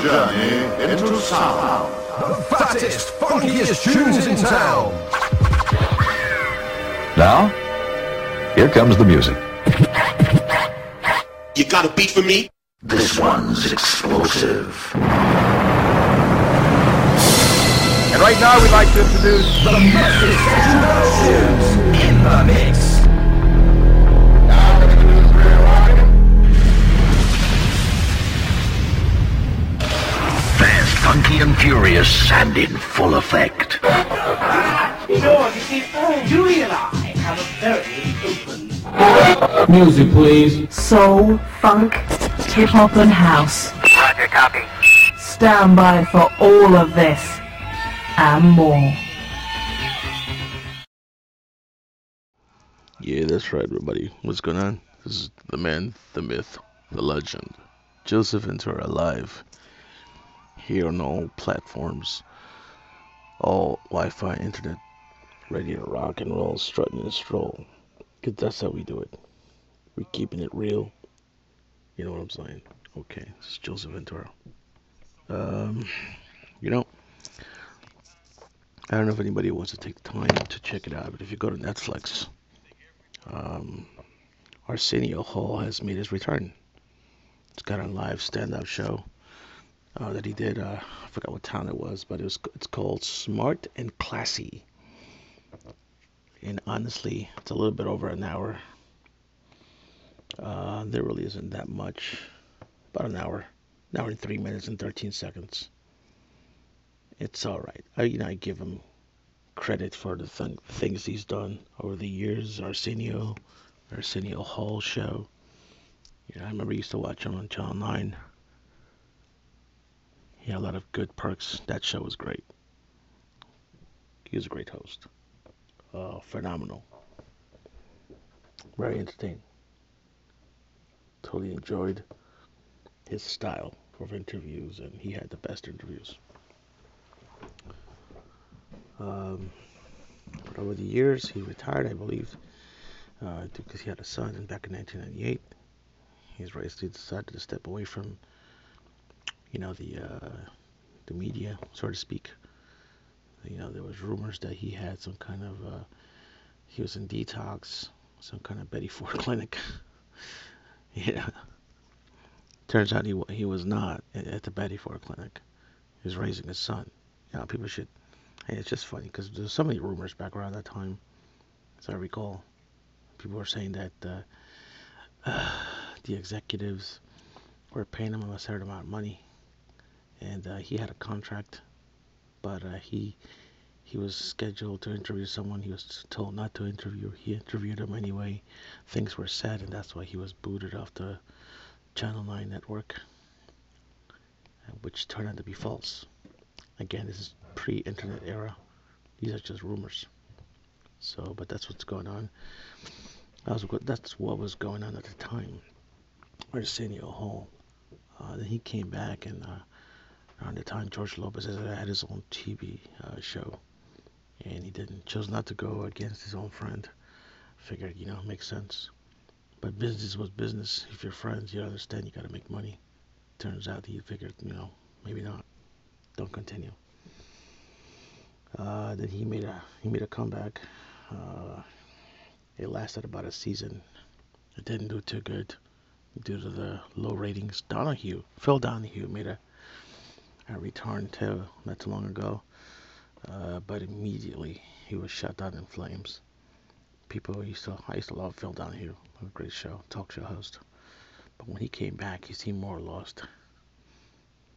a journey into sound. The fattest, funkiest tunes in town. Now, here comes the music. You got a beat for me? This one's explosive. And right now we'd like to introduce the most essential tunes in the mix. And furious, and in full effect. Sure, you see, Julie and I have a very open. Music, please. Soul, funk, hip hop, and house. Roger, copy. Stand by for all of this and more. Yeah, that's right, everybody. What's going on? This is the man, the myth, the legend, Joseph Ventura live here on all platforms, all Wi-Fi, internet, ready to rock and roll, strutting and stroll. Cause that's how we do it. We're keeping it real. You know what I'm saying? Okay, this is Joseph Ventura. Um, you know, I don't know if anybody wants to take the time to check it out, but if you go to Netflix, um, Arsenio Hall has made his return. It's got a live stand-up show uh, that he did. Uh, I forgot what town it was, but it was it's called Smart and Classy. And honestly, it's a little bit over an hour. Uh, there really isn't that much. About an hour, an hour and three minutes and thirteen seconds. It's all right. I, you know, I give him credit for the th- things he's done over the years. Arsenio, Arsenio Hall show. Yeah, I remember I used to watch him on Channel 9. Had a lot of good perks. That show was great. He was a great host. Uh, phenomenal. Very entertaining. Totally enjoyed his style of interviews, and he had the best interviews. Um, but over the years, he retired, I believe, uh, because he had a son and back in 1998. He's raised, he decided to step away from, you know, the uh, the media, so to speak. You know, there was rumors that he had some kind of, uh, he was in detox, some kind of Betty Ford clinic. yeah. Turns out he he was not at the Betty Ford clinic. He was raising his son. You know, people should Hey, it's just funny because there's so many rumors back around that time, as I recall. People were saying that uh, the executives were paying him a certain amount of money, and uh, he had a contract, but uh, he he was scheduled to interview someone. He was told not to interview. He interviewed him anyway. Things were said, and that's why he was booted off the Channel 9 network, uh, which turned out to be false. Again, this is pre-internet era. These are just rumors. So, but that's what's going on. That was what that's what was going on at the time. Arsenio Hall. Uh, then he came back, and uh, around the time George Lopez had his own TV uh, show, and he didn't chose not to go against his own friend. Figured, you know, makes sense. But business was business. If you're friends, you understand you got to make money. Turns out he figured, you know, maybe not. Don't continue. Uh, then he made a he made a comeback. Uh, it lasted about a season. It didn't do too good due to the low ratings. Donahue, Phil Donahue, made a a return too not too long ago, uh, but immediately he was shut down in flames. People used to I used to love Phil Donahue, a great show talk show host. But when he came back, he seemed more lost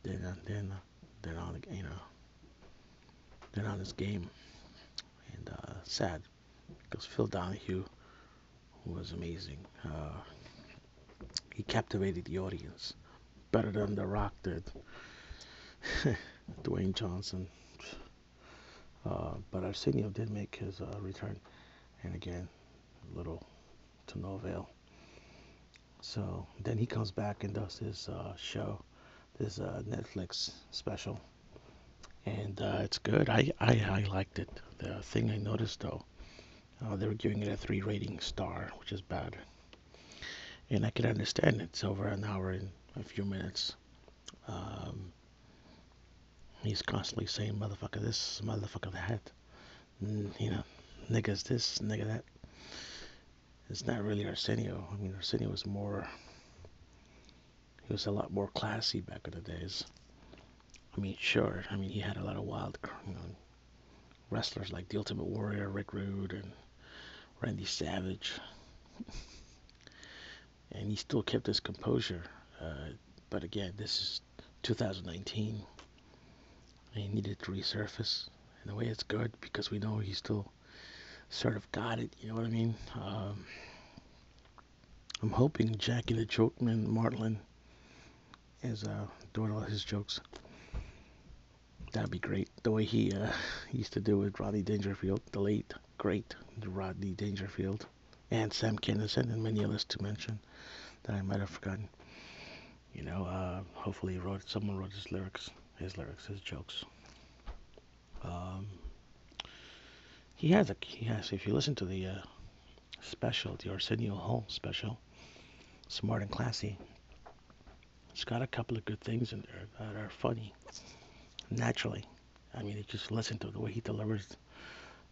than uh, than uh, than on you know than on his game. And uh, sad because Phil Donahue was amazing. Uh, he captivated the audience better than The Rock did. Dwayne Johnson. Uh, but Arsenio did make his uh, return, and again, little to no avail. So then he comes back and does his uh, show, this uh, Netflix special, and uh, it's good. I, I I liked it. The thing I noticed though, uh, they were giving it a three rating star, which is bad. And I can understand it. It's over an hour and a few minutes. Um, he's constantly saying motherfucker this, motherfucker that, you know, niggas this, nigga that. It's not really Arsenio. I mean, Arsenio was more, he was a lot more classy back in the days. I mean, sure. I mean, he had a lot of wild, you know, wrestlers like the Ultimate Warrior, Rick Rude, and Randy Savage. and he still kept his composure. Uh, but again, this is 2019. He needed to resurface. In a way, it's good because we know he still sort of got it. You know what I mean? Um, I'm hoping Jackie the Jokeman Martling is uh, doing all his jokes. That'd be great. The way he uh, used to do with Rodney Dangerfield, the late, great Rodney Dangerfield, and Sam Kinison, and many others to mention that I might have forgotten. You know, uh, hopefully wrote someone wrote his lyrics, his lyrics, his jokes. Um, he has a he has. If you listen to the uh, special, the Arsenio Hall special, smart and classy. It's got a couple of good things in there that are funny, naturally. I mean, you just listen to the way he delivers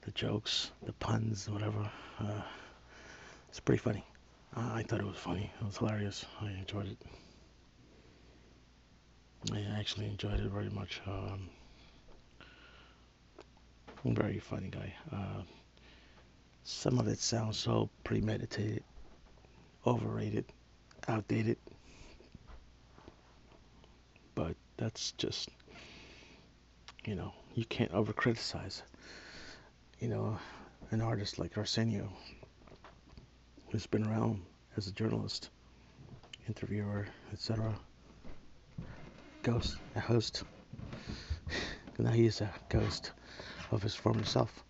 the jokes, the puns, whatever. Uh, it's pretty funny. I thought it was funny. It was hilarious. I enjoyed it. I actually enjoyed it very much. Um, very funny guy. Uh, some of it sounds so premeditated, overrated, outdated. But that's just, you know, you can't over criticize. You know, an artist like Arsenio, who's been around as a journalist, interviewer, etc ghost, a host. now he's a ghost of his former self.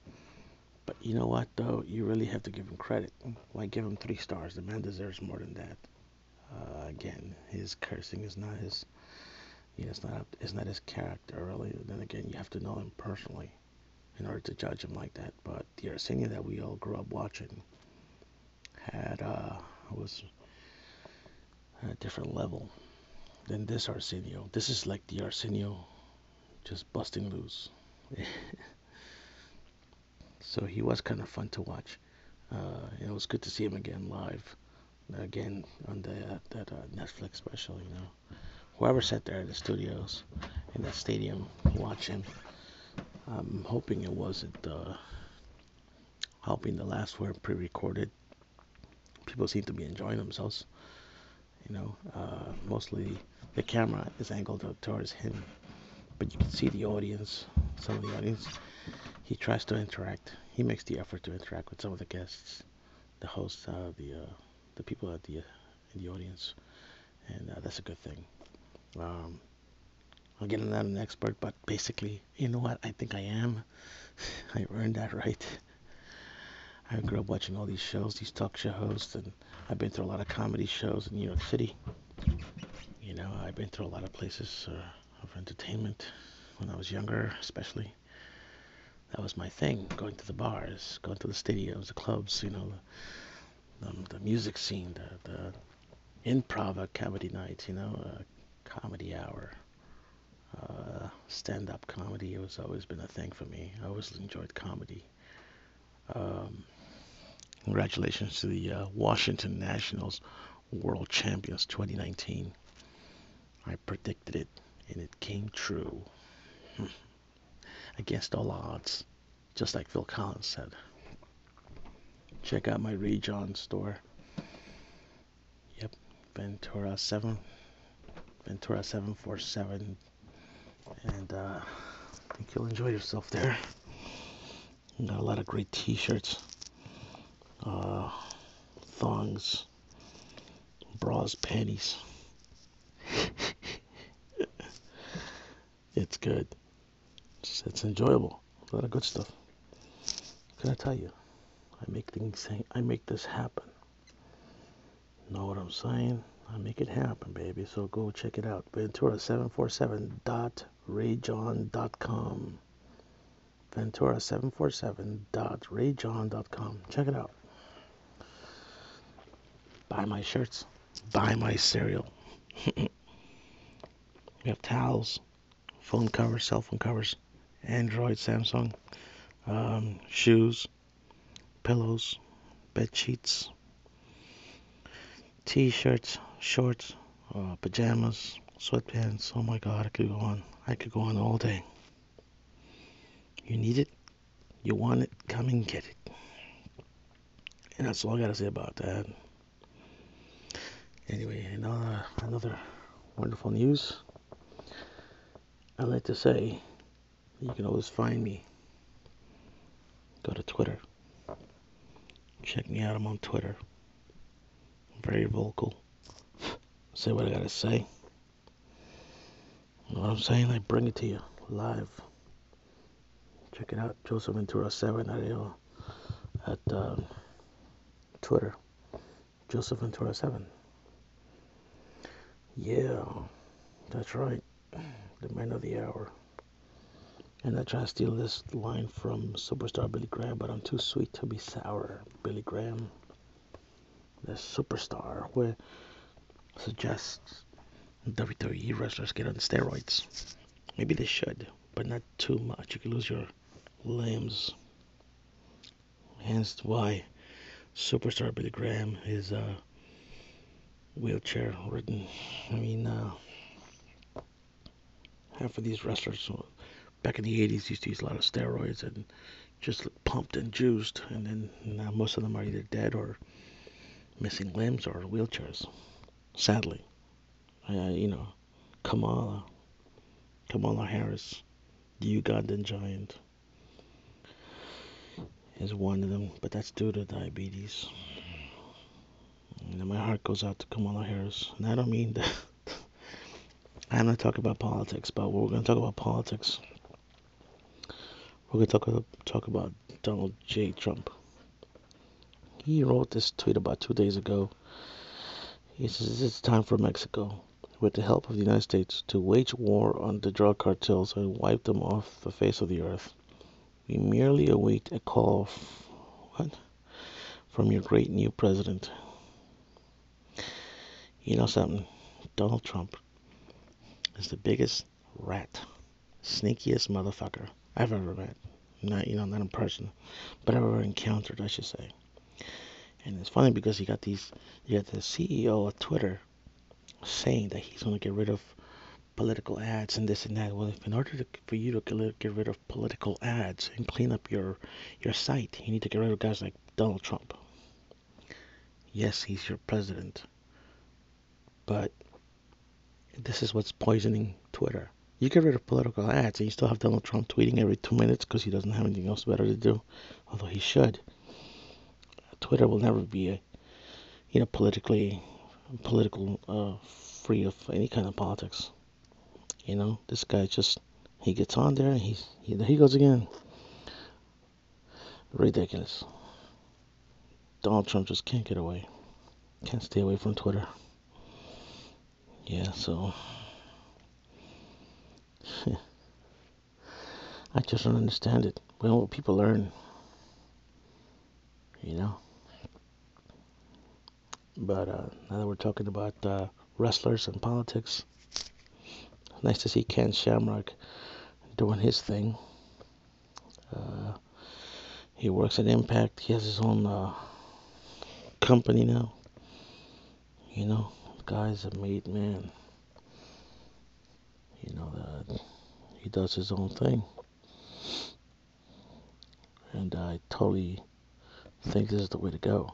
But you know what, though? You really have to give him credit. Why give him three stars? The man deserves more than that. Uh, again, his cursing is not his. You know, it's not it's not his character really. Then again, you have to know him personally in order to judge him like that. But the Arsenio that we all grew up watching had uh, was a different level than this Arsenio. This is like the Arsenio just busting loose. so he was kind of fun to watch. Uh, it was good to see him again live, again on the that uh, Netflix special. You know, whoever sat there in the studios in that stadium watching. I'm hoping it wasn't uh, helping the last were pre-recorded. People seem to be enjoying themselves. You know, uh, mostly the camera is angled towards him, but you can see the audience, some of the audience. He tries to interact. He makes the effort to interact with some of the guests, the hosts, uh, the uh, the people at the uh, in the audience, and uh, that's a good thing. Um, I'm getting not an expert, but basically, you know what? I think I am. I earned that right. I grew up watching all these shows, these talk show hosts, and I've been through a lot of comedy shows in New York City. You know, I've been through a lot of places uh, of entertainment when I was younger, especially. That was my thing, going to the bars, going to the stadiums, the clubs, you know, the, um, the music scene, the, the improv comedy nights, you know, uh, comedy hour, uh, stand-up comedy. It was always been a thing for me. I always enjoyed comedy. Um, congratulations to the uh, Washington Nationals World Champions 2019. I predicted it, and it came true. Hmm. Against all odds, just like Phil Collins said. Check out my John store. Yep, Ventura 7, Ventura 747, and uh, I think you'll enjoy yourself there. Got a lot of great T-shirts, uh, thongs, bras, panties. It's good. It's, it's, enjoyable. A lot of good stuff. Can I tell you? I make things. I make this happen. Know what I'm saying? I make it happen, baby. So go check it out. Ventura747.rayjohn.com. Ventura747.rayjohn.com. Check it out. Buy my shirts. Buy my cereal. we have towels, phone covers, cell phone covers, Android, Samsung, um, shoes, pillows, bed sheets, t-shirts, shorts, uh, pajamas, sweatpants. Oh my God, I could go on. I could go on all day. You need it, you want it, come and get it. And that's all I gotta say about that. Anyway, another another wonderful news. I'd like to say you can always find me. Go to Twitter. Check me out. I'm on Twitter. I'm very vocal. Say what I gotta say. You know what I'm saying? I bring it to you live. Check it out. Joseph Ventura 7 at uh, Twitter. Joseph Ventura 7. Yeah, that's right. The man of the hour. And I try to steal this line from superstar Billy Graham, but I'm too sweet to be sour. Billy Graham, the superstar, where suggests WWE wrestlers get on steroids. Maybe they should, but not too much. You could lose your limbs. Hence why superstar Billy Graham is uh, wheelchair ridden. I mean, uh, half of these wrestlers back in the 80s used to use a lot of steroids and just pumped and juiced, and then now most of them are either dead or missing limbs or wheelchairs. Sadly, uh, you know, Kamala, Kamala Harris, the Ugandan giant, is one of them, but that's due to diabetes. And my heart goes out to Kamala Harris, and I don't mean that. I'm not talking about politics, but we're going to talk about politics. We're going to talk, talk about Donald J. Trump. He wrote this tweet about two days ago. He says it's time for Mexico, with the help of the United States, to wage war on the drug cartels and wipe them off the face of the earth. We merely await a call f- what? from your great new president. You know something? Donald Trump is the biggest rat, sneakiest motherfucker I've ever met. Not you know, not in person, but I've ever encountered, I should say. And it's funny because you got these, you got the CEO of Twitter saying that he's going to get rid of political ads and this and that. Well, if in order to, for you to get rid of political ads and clean up your your site, you need to get rid of guys like Donald Trump. Yes, he's your president, but this is what's poisoning Twitter. You get rid of political ads and you still have Donald Trump tweeting every two minutes because he doesn't have anything else better to do, although he should. Twitter will never be a, you know, politically, political, uh, free of any kind of politics. You know, this guy just, he gets on there and he's, he, there he goes again. Ridiculous. Donald Trump just can't get away. Can't stay away from Twitter. Yeah, so I just don't understand it. When will people learn? You know? But uh, now that we're talking about uh, wrestlers and politics, nice to see Ken Shamrock doing his thing. Uh, he works at Impact. He has his own uh, company now. You know, guy's a made man. You know that he does his own thing, and I totally think this is the way to go.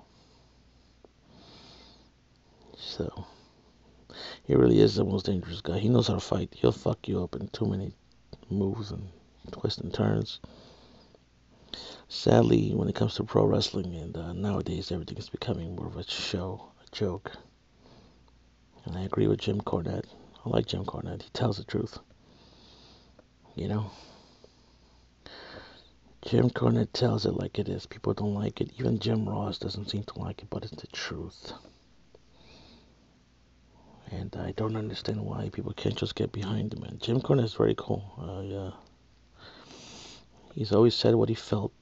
So he really is the most dangerous guy. He knows how to fight. He'll fuck you up in too many moves and twists and turns. Sadly, when it comes to pro wrestling, and uh, nowadays everything is becoming more of a show, a joke. And I agree with Jim Cornette. I like Jim Cornette. He tells the truth. You know? Jim Cornette tells it like it is. People don't like it. Even Jim Ross doesn't seem to like it, but it's the truth. And I don't understand why people can't just get behind him. And Jim Cornette is very cool. Uh, yeah. He's always said what he felt.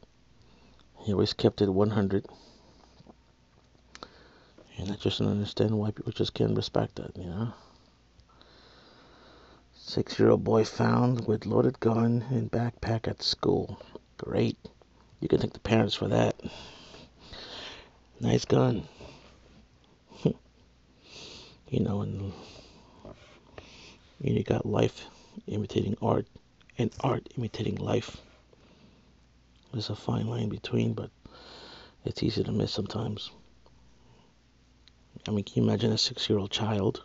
He always kept it 100. And I just don't understand why people just can't respect that, you know? Six year old boy found with loaded gun in backpack at school. Great. You can thank the parents for that. Nice gun. you know, and you got life imitating art and art imitating life. There's a fine line between, but it's easy to miss sometimes. I mean, can you imagine a six year old child,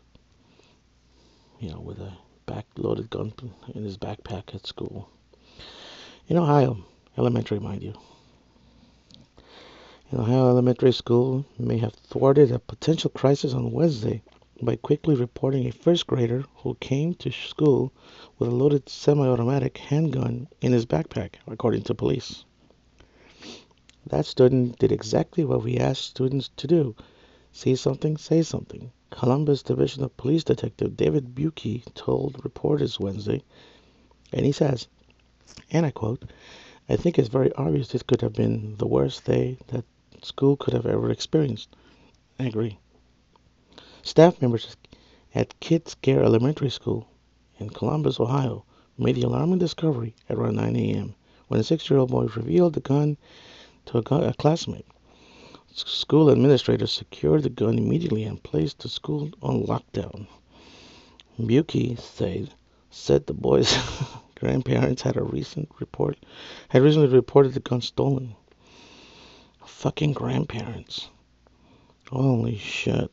you know, with a back loaded gun in his backpack at school? In Ohio, elementary, mind you. In Ohio Elementary School may have thwarted a potential crisis on Wednesday by quickly reporting a first grader who came to school with a loaded semi automatic handgun in his backpack, according to police. That student did exactly what we asked students to do see something, say something. Columbus Division of Police Detective David Buki told reporters Wednesday, and he says, and I quote, I think it's very obvious this could have been the worst day that school could have ever experienced. I agree. Staff members at Kid Care Elementary School in Columbus, Ohio, made the alarming discovery at around 9 a.m. when a six-year-old boy revealed the gun to a classmate. School administrators secured the gun immediately and placed the school on lockdown. Buki said said the boy's grandparents had a recent report had recently reported the gun stolen. Fucking grandparents. Holy shit.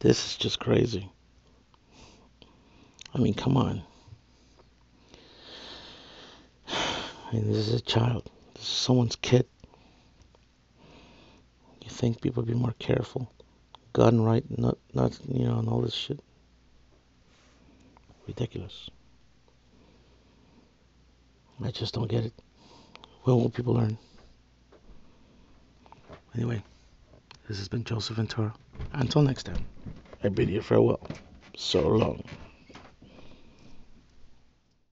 This is just crazy. I mean, come on. And this is a child. This is someone's kid. Think people be more careful? Gun right, not, not, you know, and all this shit. Ridiculous. I just don't get it. When will people learn? Anyway, this has been Joseph Ventura. Until next time, I bid you farewell. So long.